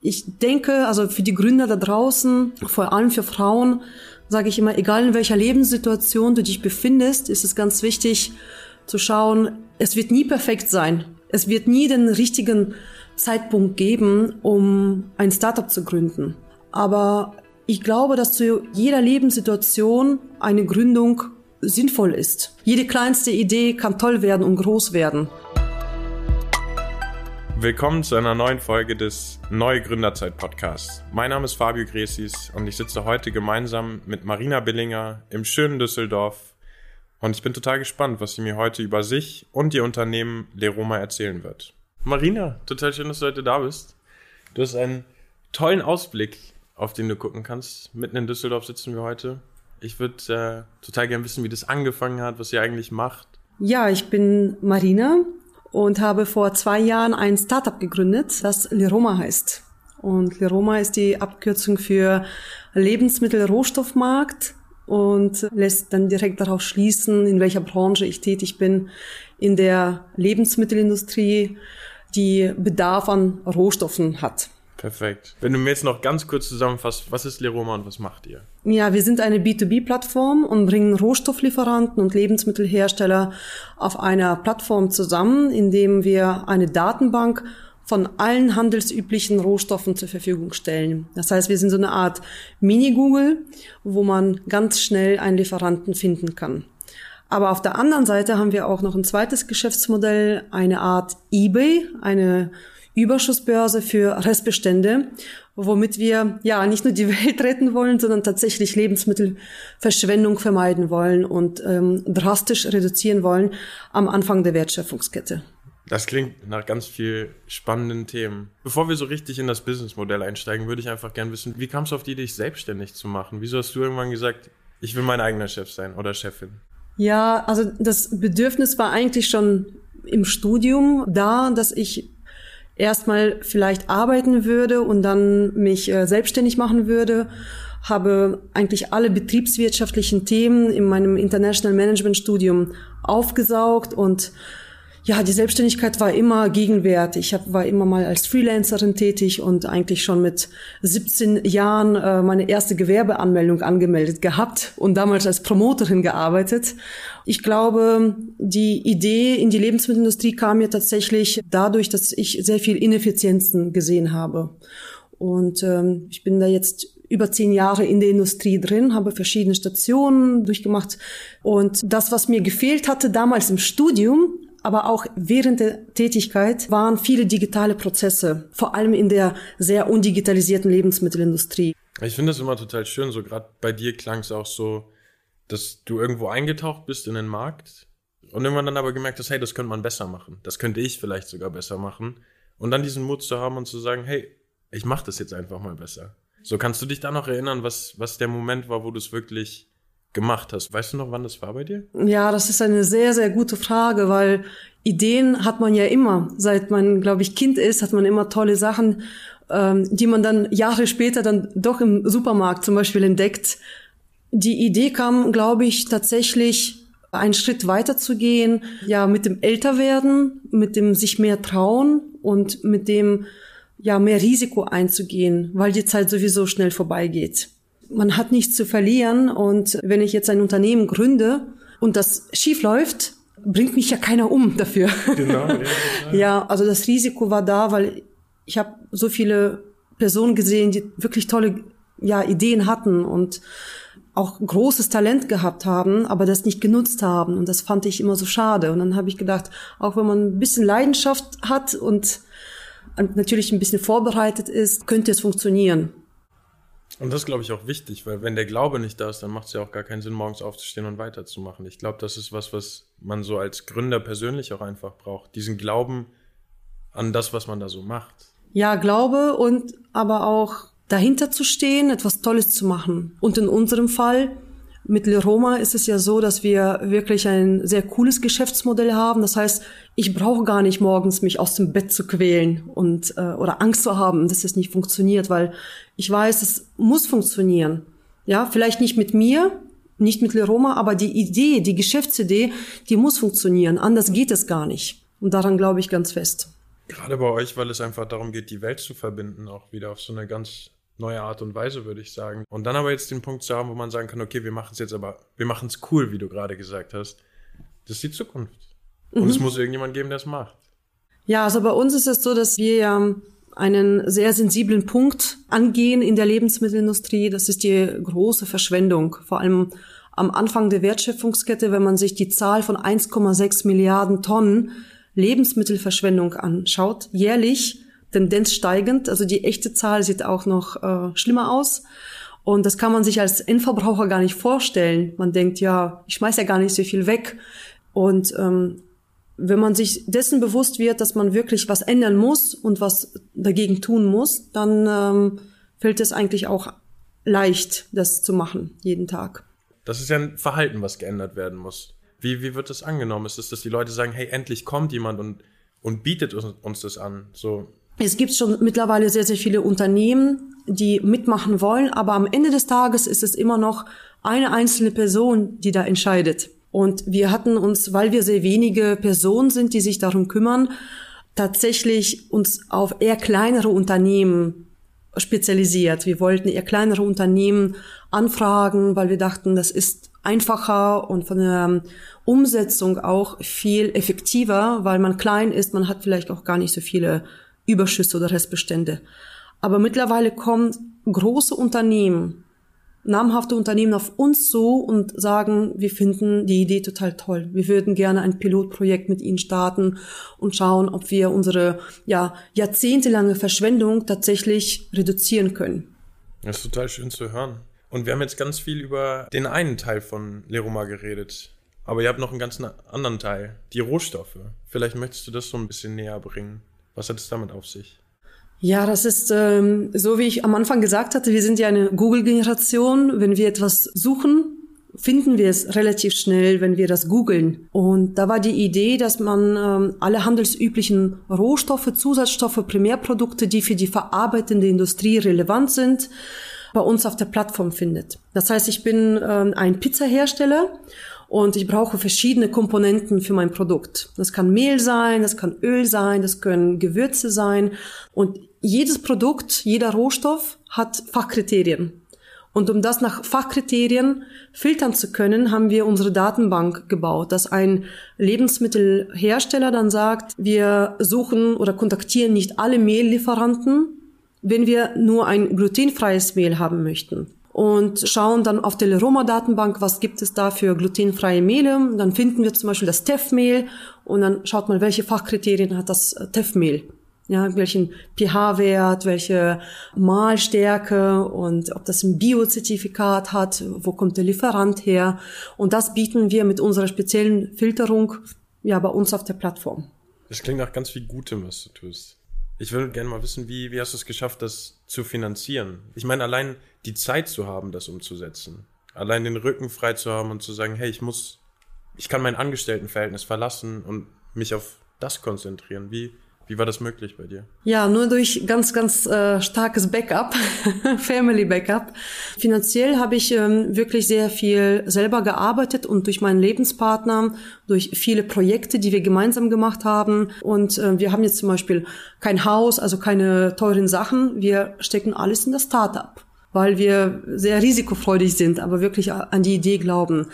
Ich denke, also für die Gründer da draußen, vor allem für Frauen, sage ich immer, egal in welcher Lebenssituation du dich befindest, ist es ganz wichtig zu schauen, es wird nie perfekt sein. Es wird nie den richtigen Zeitpunkt geben, um ein Startup zu gründen. Aber ich glaube, dass zu jeder Lebenssituation eine Gründung sinnvoll ist. Jede kleinste Idee kann toll werden und groß werden. Willkommen zu einer neuen Folge des Neue Gründerzeit Podcasts. Mein Name ist Fabio Gresis und ich sitze heute gemeinsam mit Marina Billinger im schönen Düsseldorf und ich bin total gespannt, was sie mir heute über sich und ihr Unternehmen Leroma erzählen wird. Marina, total schön, dass du heute da bist. Du hast einen tollen Ausblick, auf den du gucken kannst. Mitten in Düsseldorf sitzen wir heute. Ich würde äh, total gerne wissen, wie das angefangen hat, was ihr eigentlich macht. Ja, ich bin Marina, und habe vor zwei Jahren ein Startup gegründet, das Leroma heißt. Und Leroma ist die Abkürzung für Lebensmittelrohstoffmarkt und lässt dann direkt darauf schließen, in welcher Branche ich tätig bin. In der Lebensmittelindustrie, die Bedarf an Rohstoffen hat. Perfekt. Wenn du mir jetzt noch ganz kurz zusammenfasst, was ist Leroma und was macht ihr? Ja, wir sind eine B2B-Plattform und bringen Rohstofflieferanten und Lebensmittelhersteller auf einer Plattform zusammen, indem wir eine Datenbank von allen handelsüblichen Rohstoffen zur Verfügung stellen. Das heißt, wir sind so eine Art Mini-Google, wo man ganz schnell einen Lieferanten finden kann. Aber auf der anderen Seite haben wir auch noch ein zweites Geschäftsmodell, eine Art eBay, eine Überschussbörse für Restbestände, womit wir ja nicht nur die Welt retten wollen, sondern tatsächlich Lebensmittelverschwendung vermeiden wollen und ähm, drastisch reduzieren wollen am Anfang der Wertschöpfungskette. Das klingt nach ganz viel spannenden Themen. Bevor wir so richtig in das Businessmodell einsteigen, würde ich einfach gerne wissen, wie kamst du auf die Idee, dich selbstständig zu machen? Wieso hast du irgendwann gesagt, ich will mein eigener Chef sein oder Chefin? Ja, also das Bedürfnis war eigentlich schon im Studium da, dass ich erstmal vielleicht arbeiten würde und dann mich äh, selbstständig machen würde, habe eigentlich alle betriebswirtschaftlichen Themen in meinem International Management Studium aufgesaugt und ja, die Selbstständigkeit war immer gegenwärtig. Ich hab, war immer mal als Freelancerin tätig und eigentlich schon mit 17 Jahren äh, meine erste Gewerbeanmeldung angemeldet gehabt und damals als Promoterin gearbeitet. Ich glaube, die Idee in die Lebensmittelindustrie kam mir tatsächlich dadurch, dass ich sehr viel Ineffizienzen gesehen habe. Und ähm, ich bin da jetzt über zehn Jahre in der Industrie drin, habe verschiedene Stationen durchgemacht. Und das, was mir gefehlt hatte damals im Studium, aber auch während der Tätigkeit waren viele digitale Prozesse, vor allem in der sehr undigitalisierten Lebensmittelindustrie. Ich finde das immer total schön, so gerade bei dir klang es auch so, dass du irgendwo eingetaucht bist in den Markt und irgendwann dann aber gemerkt hast, hey, das könnte man besser machen. Das könnte ich vielleicht sogar besser machen. Und dann diesen Mut zu haben und zu sagen, hey, ich mache das jetzt einfach mal besser. So kannst du dich da noch erinnern, was, was der Moment war, wo du es wirklich gemacht hast. Weißt du noch, wann das war bei dir? Ja, das ist eine sehr, sehr gute Frage, weil Ideen hat man ja immer. Seit man, glaube ich, Kind ist, hat man immer tolle Sachen, ähm, die man dann Jahre später dann doch im Supermarkt zum Beispiel entdeckt. Die Idee kam, glaube ich, tatsächlich einen Schritt weiter zu gehen, ja, mit dem Älterwerden, mit dem sich mehr trauen und mit dem, ja, mehr Risiko einzugehen, weil die Zeit sowieso schnell vorbeigeht man hat nichts zu verlieren und wenn ich jetzt ein Unternehmen gründe und das schief läuft, bringt mich ja keiner um dafür. Genau. Ja, ja also das Risiko war da, weil ich habe so viele Personen gesehen, die wirklich tolle ja, Ideen hatten und auch großes Talent gehabt haben, aber das nicht genutzt haben. Und das fand ich immer so schade. Und dann habe ich gedacht, auch wenn man ein bisschen Leidenschaft hat und natürlich ein bisschen vorbereitet ist, könnte es funktionieren. Und das glaube ich, auch wichtig, weil wenn der Glaube nicht da ist, dann macht es ja auch gar keinen Sinn, morgens aufzustehen und weiterzumachen. Ich glaube, das ist was, was man so als Gründer persönlich auch einfach braucht. Diesen Glauben an das, was man da so macht. Ja, Glaube und aber auch dahinter zu stehen, etwas Tolles zu machen. Und in unserem Fall mit Leroma ist es ja so, dass wir wirklich ein sehr cooles Geschäftsmodell haben. Das heißt, ich brauche gar nicht morgens mich aus dem Bett zu quälen und äh, oder Angst zu haben, dass es nicht funktioniert, weil ich weiß, es muss funktionieren. Ja, vielleicht nicht mit mir, nicht mit Leroma, aber die Idee, die Geschäftsidee, die muss funktionieren. Anders geht es gar nicht. Und daran glaube ich ganz fest. Gerade bei euch, weil es einfach darum geht, die Welt zu verbinden, auch wieder auf so eine ganz neue Art und Weise, würde ich sagen. Und dann aber jetzt den Punkt zu haben, wo man sagen kann, okay, wir machen es jetzt aber, wir machen es cool, wie du gerade gesagt hast. Das ist die Zukunft. Und mhm. es muss irgendjemand geben, der es macht. Ja, also bei uns ist es so, dass wir ja einen sehr sensiblen Punkt angehen in der Lebensmittelindustrie. Das ist die große Verschwendung. Vor allem am Anfang der Wertschöpfungskette, wenn man sich die Zahl von 1,6 Milliarden Tonnen Lebensmittelverschwendung anschaut, jährlich, Tendenz steigend. Also die echte Zahl sieht auch noch äh, schlimmer aus. Und das kann man sich als Endverbraucher gar nicht vorstellen. Man denkt, ja, ich schmeiß ja gar nicht so viel weg. Und ähm, wenn man sich dessen bewusst wird, dass man wirklich was ändern muss und was dagegen tun muss, dann ähm, fällt es eigentlich auch leicht, das zu machen, jeden Tag. Das ist ja ein Verhalten, was geändert werden muss. Wie, wie wird das angenommen? Ist es, dass die Leute sagen, hey, endlich kommt jemand und, und bietet uns, uns das an? So. Es gibt schon mittlerweile sehr, sehr viele Unternehmen, die mitmachen wollen, aber am Ende des Tages ist es immer noch eine einzelne Person, die da entscheidet. Und wir hatten uns, weil wir sehr wenige Personen sind, die sich darum kümmern, tatsächlich uns auf eher kleinere Unternehmen spezialisiert. Wir wollten eher kleinere Unternehmen anfragen, weil wir dachten, das ist einfacher und von der Umsetzung auch viel effektiver, weil man klein ist, man hat vielleicht auch gar nicht so viele Überschüsse oder Restbestände. Aber mittlerweile kommen große Unternehmen namhafte Unternehmen auf uns zu und sagen, wir finden die Idee total toll. Wir würden gerne ein Pilotprojekt mit Ihnen starten und schauen, ob wir unsere ja, jahrzehntelange Verschwendung tatsächlich reduzieren können. Das ist total schön zu hören. Und wir haben jetzt ganz viel über den einen Teil von Leroma geredet. Aber ihr habt noch einen ganz anderen Teil, die Rohstoffe. Vielleicht möchtest du das so ein bisschen näher bringen. Was hat es damit auf sich? Ja, das ist ähm, so, wie ich am Anfang gesagt hatte, wir sind ja eine Google-Generation. Wenn wir etwas suchen, finden wir es relativ schnell, wenn wir das googeln. Und da war die Idee, dass man ähm, alle handelsüblichen Rohstoffe, Zusatzstoffe, Primärprodukte, die für die verarbeitende Industrie relevant sind, bei uns auf der Plattform findet. Das heißt, ich bin ähm, ein Pizzahersteller und ich brauche verschiedene Komponenten für mein Produkt. Das kann Mehl sein, das kann Öl sein, das können Gewürze sein und jedes Produkt, jeder Rohstoff hat Fachkriterien. Und um das nach Fachkriterien filtern zu können, haben wir unsere Datenbank gebaut, dass ein Lebensmittelhersteller dann sagt, wir suchen oder kontaktieren nicht alle Mehllieferanten, wenn wir nur ein glutenfreies Mehl haben möchten. Und schauen dann auf der Roma-Datenbank, was gibt es da für glutenfreie Mehle. Dann finden wir zum Beispiel das TEF-Mehl und dann schaut man, welche Fachkriterien hat das TEF-Mehl ja, welchen pH-Wert, welche Mahlstärke und ob das ein Biozertifikat hat, wo kommt der Lieferant her. Und das bieten wir mit unserer speziellen Filterung ja bei uns auf der Plattform. Das klingt nach ganz viel Gutem, was du tust. Ich würde gerne mal wissen, wie, wie hast du es geschafft, das zu finanzieren? Ich meine, allein die Zeit zu haben, das umzusetzen. Allein den Rücken frei zu haben und zu sagen, hey, ich muss, ich kann mein Angestelltenverhältnis verlassen und mich auf das konzentrieren. Wie, wie war das möglich bei dir? Ja, nur durch ganz, ganz äh, starkes Backup, Family Backup. Finanziell habe ich ähm, wirklich sehr viel selber gearbeitet und durch meinen Lebenspartner, durch viele Projekte, die wir gemeinsam gemacht haben. Und äh, wir haben jetzt zum Beispiel kein Haus, also keine teuren Sachen. Wir stecken alles in das Startup, weil wir sehr risikofreudig sind, aber wirklich an die Idee glauben.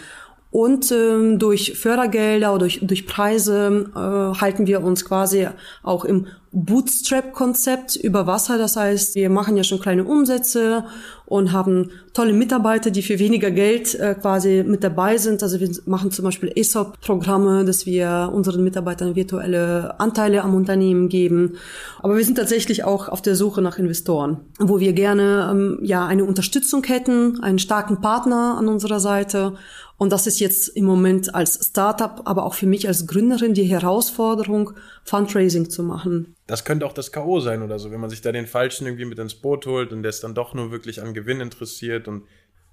Und ähm, durch Fördergelder oder durch, durch Preise äh, halten wir uns quasi auch im Bootstrap-Konzept über Wasser. Das heißt, wir machen ja schon kleine Umsätze und haben tolle Mitarbeiter, die für weniger Geld äh, quasi mit dabei sind. Also wir machen zum Beispiel ESOP-Programme, dass wir unseren Mitarbeitern virtuelle Anteile am Unternehmen geben. Aber wir sind tatsächlich auch auf der Suche nach Investoren, wo wir gerne ähm, ja eine Unterstützung hätten, einen starken Partner an unserer Seite und das ist jetzt im Moment als Startup, aber auch für mich als Gründerin die Herausforderung, Fundraising zu machen. Das könnte auch das K.O. sein oder so, wenn man sich da den Falschen irgendwie mit ins Boot holt und der ist dann doch nur wirklich an Gewinn interessiert. Und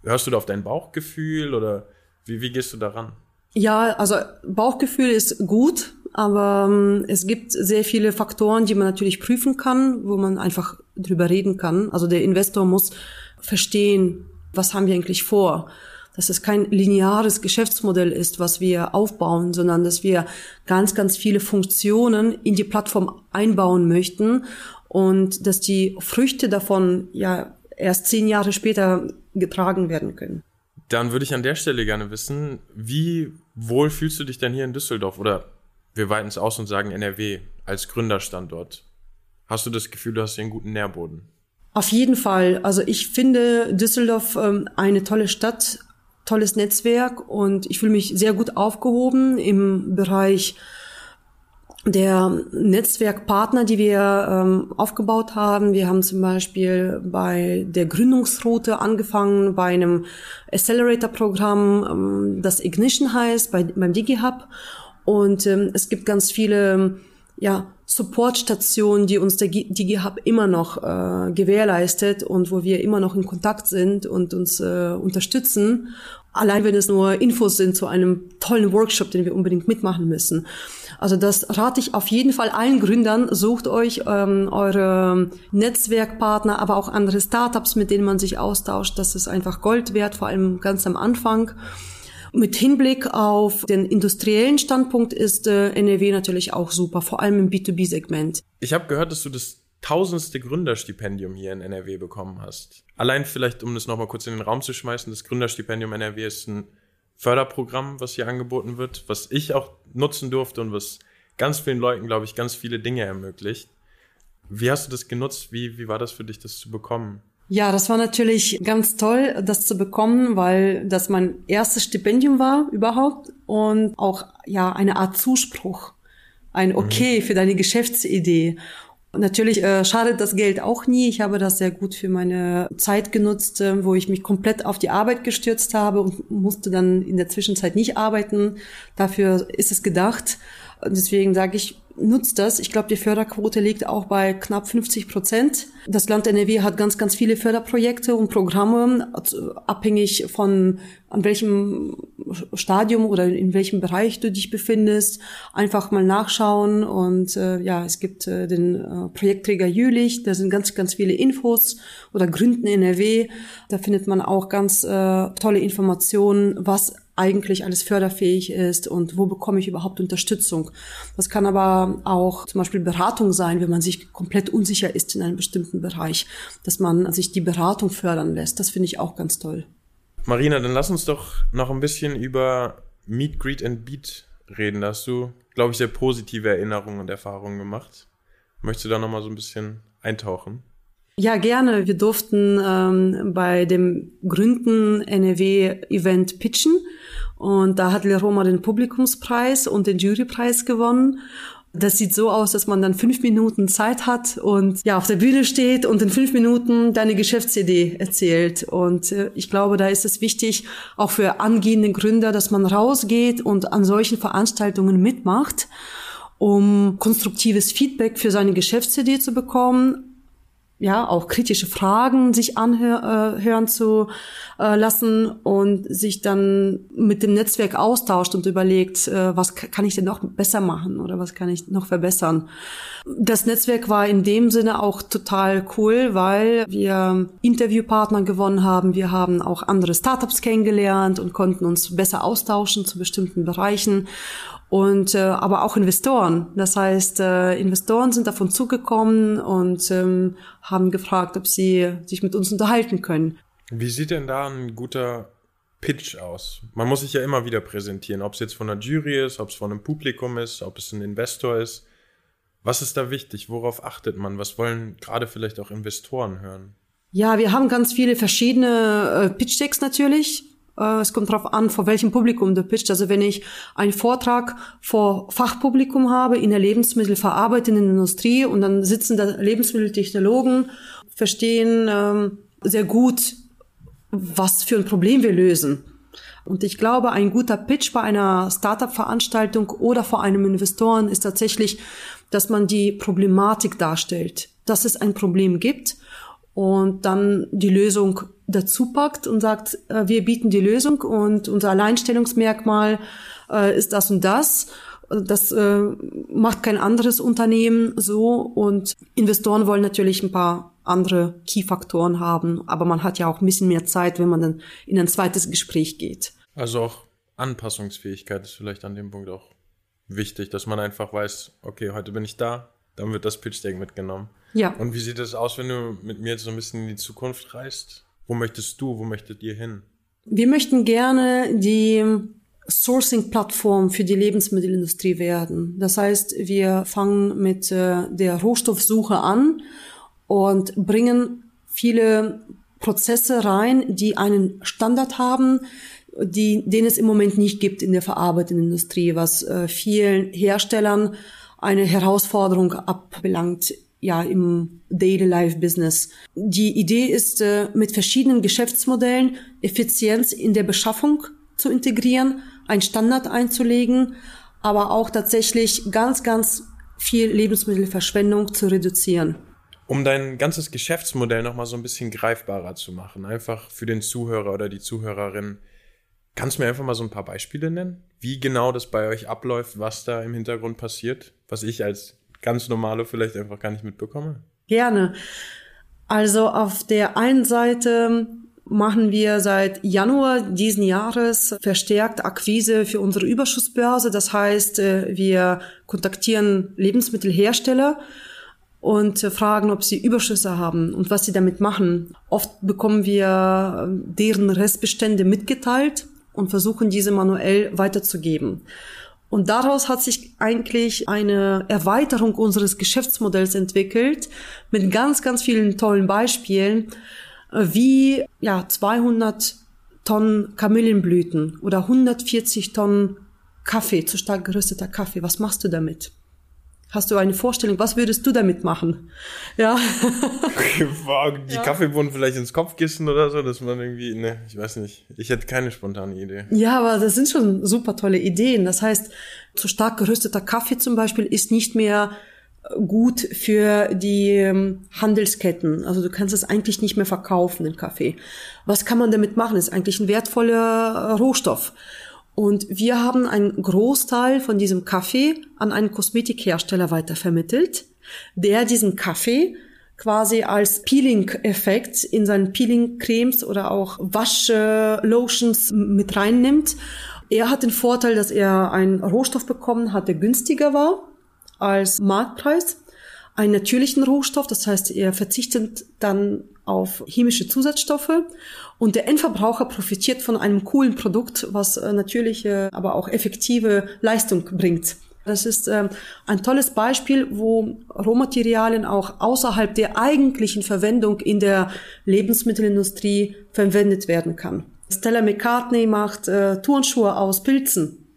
hörst du da auf dein Bauchgefühl oder wie, wie gehst du daran? Ja, also Bauchgefühl ist gut, aber ähm, es gibt sehr viele Faktoren, die man natürlich prüfen kann, wo man einfach drüber reden kann. Also der Investor muss verstehen, was haben wir eigentlich vor dass es kein lineares Geschäftsmodell ist, was wir aufbauen, sondern dass wir ganz, ganz viele Funktionen in die Plattform einbauen möchten und dass die Früchte davon ja erst zehn Jahre später getragen werden können. Dann würde ich an der Stelle gerne wissen, wie wohl fühlst du dich denn hier in Düsseldorf oder wir weiten es aus und sagen NRW als Gründerstandort? Hast du das Gefühl, du hast hier einen guten Nährboden? Auf jeden Fall. Also ich finde Düsseldorf ähm, eine tolle Stadt, tolles Netzwerk und ich fühle mich sehr gut aufgehoben im Bereich der Netzwerkpartner, die wir ähm, aufgebaut haben. Wir haben zum Beispiel bei der Gründungsroute angefangen, bei einem Accelerator-Programm, ähm, das Ignition heißt, bei, beim DigiHub. Und ähm, es gibt ganz viele ja, Supportstationen, die uns der DigiHub immer noch äh, gewährleistet und wo wir immer noch in Kontakt sind und uns äh, unterstützen. Allein wenn es nur Infos sind zu einem tollen Workshop, den wir unbedingt mitmachen müssen. Also das rate ich auf jeden Fall allen Gründern. Sucht euch ähm, eure Netzwerkpartner, aber auch andere Startups, mit denen man sich austauscht. Das ist einfach Gold wert, vor allem ganz am Anfang. Mit Hinblick auf den industriellen Standpunkt ist äh, NRW natürlich auch super, vor allem im B2B-Segment. Ich habe gehört, dass du das tausendste Gründerstipendium hier in NRW bekommen hast. Allein vielleicht, um das nochmal kurz in den Raum zu schmeißen, das Gründerstipendium NRW ist ein Förderprogramm, was hier angeboten wird, was ich auch nutzen durfte und was ganz vielen Leuten, glaube ich, ganz viele Dinge ermöglicht. Wie hast du das genutzt? Wie, wie war das für dich, das zu bekommen? Ja, das war natürlich ganz toll, das zu bekommen, weil das mein erstes Stipendium war überhaupt und auch ja eine Art Zuspruch, ein mhm. Okay mhm. für deine Geschäftsidee. Natürlich äh, schadet das Geld auch nie. Ich habe das sehr gut für meine Zeit genutzt, äh, wo ich mich komplett auf die Arbeit gestürzt habe und musste dann in der Zwischenzeit nicht arbeiten. Dafür ist es gedacht. Deswegen sage ich, nutzt das. Ich glaube, die Förderquote liegt auch bei knapp 50 Prozent. Das Land NRW hat ganz, ganz viele Förderprojekte und Programme, also abhängig von an welchem Stadium oder in welchem Bereich du dich befindest. Einfach mal nachschauen und äh, ja, es gibt äh, den äh, Projektträger Jülich, da sind ganz, ganz viele Infos oder Gründen NRW. Da findet man auch ganz äh, tolle Informationen, was eigentlich alles förderfähig ist und wo bekomme ich überhaupt Unterstützung. Das kann aber auch zum Beispiel Beratung sein, wenn man sich komplett unsicher ist in einem bestimmten Bereich, dass man sich die Beratung fördern lässt. Das finde ich auch ganz toll. Marina, dann lass uns doch noch ein bisschen über Meet, Greet and Beat reden. Da hast du, glaube ich, sehr positive Erinnerungen und Erfahrungen gemacht. Möchtest du da noch mal so ein bisschen eintauchen? Ja, gerne. Wir durften ähm, bei dem Gründen NRW-Event pitchen und da hat Leroma den Publikumspreis und den Jurypreis gewonnen. Das sieht so aus, dass man dann fünf Minuten Zeit hat und ja auf der Bühne steht und in fünf Minuten deine Geschäftsidee erzählt. Und äh, ich glaube, da ist es wichtig, auch für angehende Gründer, dass man rausgeht und an solchen Veranstaltungen mitmacht, um konstruktives Feedback für seine Geschäftsidee zu bekommen, ja, auch kritische Fragen sich anhören äh, zu äh, lassen und sich dann mit dem Netzwerk austauscht und überlegt, äh, was kann ich denn noch besser machen oder was kann ich noch verbessern. Das Netzwerk war in dem Sinne auch total cool, weil wir Interviewpartner gewonnen haben. Wir haben auch andere Startups kennengelernt und konnten uns besser austauschen zu bestimmten Bereichen und äh, aber auch Investoren. Das heißt, äh, Investoren sind davon zugekommen und ähm, haben gefragt, ob sie sich mit uns unterhalten können. Wie sieht denn da ein guter Pitch aus? Man muss sich ja immer wieder präsentieren, ob es jetzt von einer Jury ist, ob es von einem Publikum ist, ob es ein Investor ist. Was ist da wichtig? Worauf achtet man? Was wollen gerade vielleicht auch Investoren hören? Ja, wir haben ganz viele verschiedene äh, Pitch-Decks natürlich. Äh, es kommt darauf an, vor welchem Publikum du pitcht. Also wenn ich einen Vortrag vor Fachpublikum habe in der lebensmittelverarbeitenden Industrie und dann sitzen da Lebensmitteltechnologen, verstehen ähm, sehr gut, was für ein Problem wir lösen. Und ich glaube, ein guter Pitch bei einer Startup-Veranstaltung oder vor einem Investoren ist tatsächlich, dass man die Problematik darstellt, dass es ein Problem gibt und dann die Lösung dazu packt und sagt, äh, wir bieten die Lösung und unser Alleinstellungsmerkmal äh, ist das und das. Das äh, macht kein anderes Unternehmen so und Investoren wollen natürlich ein paar andere Key-Faktoren haben. Aber man hat ja auch ein bisschen mehr Zeit, wenn man dann in ein zweites Gespräch geht. Also auch Anpassungsfähigkeit ist vielleicht an dem Punkt auch wichtig, dass man einfach weiß, okay, heute bin ich da, dann wird das Pitch Deck mitgenommen. Ja. Und wie sieht es aus, wenn du mit mir jetzt so ein bisschen in die Zukunft reist? Wo möchtest du, wo möchtet ihr hin? Wir möchten gerne die Sourcing-Plattform für die Lebensmittelindustrie werden. Das heißt, wir fangen mit äh, der Rohstoffsuche an und bringen viele Prozesse rein, die einen Standard haben, die, den es im Moment nicht gibt in der verarbeitenden Industrie, was äh, vielen Herstellern eine Herausforderung abbelangt, ja, im Daily Life Business. Die Idee ist, äh, mit verschiedenen Geschäftsmodellen Effizienz in der Beschaffung zu integrieren, einen Standard einzulegen, aber auch tatsächlich ganz, ganz viel Lebensmittelverschwendung zu reduzieren. Um dein ganzes Geschäftsmodell nochmal so ein bisschen greifbarer zu machen, einfach für den Zuhörer oder die Zuhörerin, kannst du mir einfach mal so ein paar Beispiele nennen? Wie genau das bei euch abläuft, was da im Hintergrund passiert, was ich als ganz normale vielleicht einfach gar nicht mitbekomme? Gerne. Also auf der einen Seite machen wir seit Januar diesen Jahres verstärkt Akquise für unsere Überschussbörse. Das heißt, äh, wir kontaktieren Lebensmittelhersteller und fragen, ob sie Überschüsse haben und was sie damit machen. Oft bekommen wir äh, deren Restbestände mitgeteilt und versuchen diese manuell weiterzugeben. Und daraus hat sich eigentlich eine Erweiterung unseres Geschäftsmodells entwickelt mit ganz, ganz vielen tollen Beispielen, wie ja 200 Tonnen Kamillenblüten oder 140 Tonnen Kaffee, zu stark gerösteter Kaffee. Was machst du damit? Hast du eine Vorstellung, was würdest du damit machen? Ja. die ja. Kaffeebohnen vielleicht ins Kopfkissen oder so, dass man irgendwie, ne, ich weiß nicht. Ich hätte keine spontane Idee. Ja, aber das sind schon super tolle Ideen. Das heißt, zu stark gerösteter Kaffee zum Beispiel ist nicht mehr gut für die ähm, Handelsketten. Also du kannst es eigentlich nicht mehr verkaufen, den Kaffee. Was kann man damit machen? Ist eigentlich ein wertvoller Rohstoff. Und wir haben einen Großteil von diesem Kaffee an einen Kosmetikhersteller weitervermittelt, der diesen Kaffee quasi als Peeling-Effekt in seinen Peeling-Cremes oder auch Waschlotions mit reinnimmt. Er hat den Vorteil, dass er einen Rohstoff bekommen hat, der günstiger war als Marktpreis. Einen natürlichen Rohstoff, das heißt, er verzichtet dann auf chemische Zusatzstoffe und der Endverbraucher profitiert von einem coolen Produkt, was äh, natürliche, aber auch effektive Leistung bringt. Das ist ähm, ein tolles Beispiel, wo Rohmaterialien auch außerhalb der eigentlichen Verwendung in der Lebensmittelindustrie verwendet werden kann. Stella McCartney macht äh, Turnschuhe aus Pilzen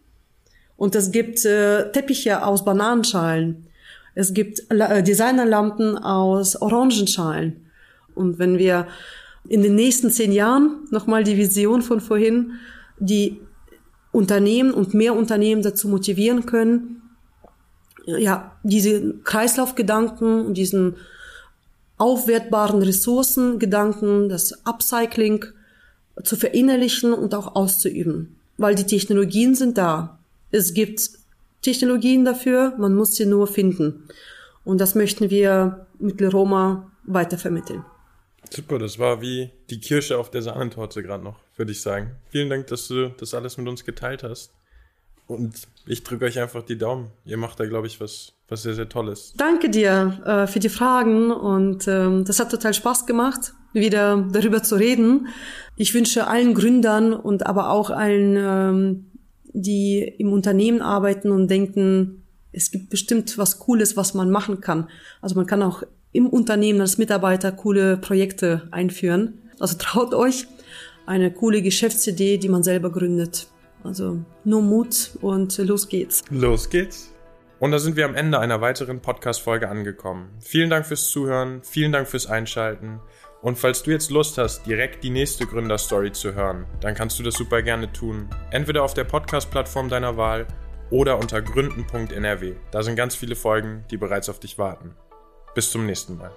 und es gibt äh, Teppiche aus Bananenschalen. Es gibt äh, Designerlampen aus Orangenschalen. Und wenn wir in den nächsten zehn Jahren nochmal die Vision von vorhin, die Unternehmen und mehr Unternehmen dazu motivieren können, ja, diese Kreislaufgedanken und diesen aufwertbaren Ressourcengedanken, das Upcycling zu verinnerlichen und auch auszuüben. Weil die Technologien sind da. Es gibt Technologien dafür, man muss sie nur finden. Und das möchten wir mit Leroma weitervermitteln. Super, das war wie die Kirsche auf der Sahnentorte gerade noch, würde ich sagen. Vielen Dank, dass du das alles mit uns geteilt hast. Und ich drücke euch einfach die Daumen. Ihr macht da, glaube ich, was, was sehr, sehr Tolles. Danke dir äh, für die Fragen und ähm, das hat total Spaß gemacht, wieder darüber zu reden. Ich wünsche allen Gründern und aber auch allen, ähm, die im Unternehmen arbeiten und denken, es gibt bestimmt was Cooles, was man machen kann. Also man kann auch im Unternehmen als Mitarbeiter coole Projekte einführen. Also traut euch eine coole Geschäftsidee, die man selber gründet. Also nur Mut und los geht's. Los geht's. Und da sind wir am Ende einer weiteren Podcast-Folge angekommen. Vielen Dank fürs Zuhören, vielen Dank fürs Einschalten. Und falls du jetzt Lust hast, direkt die nächste Gründerstory zu hören, dann kannst du das super gerne tun. Entweder auf der Podcast-Plattform deiner Wahl oder unter gründen.nrw. Da sind ganz viele Folgen, die bereits auf dich warten. Bis zum nächsten Mal.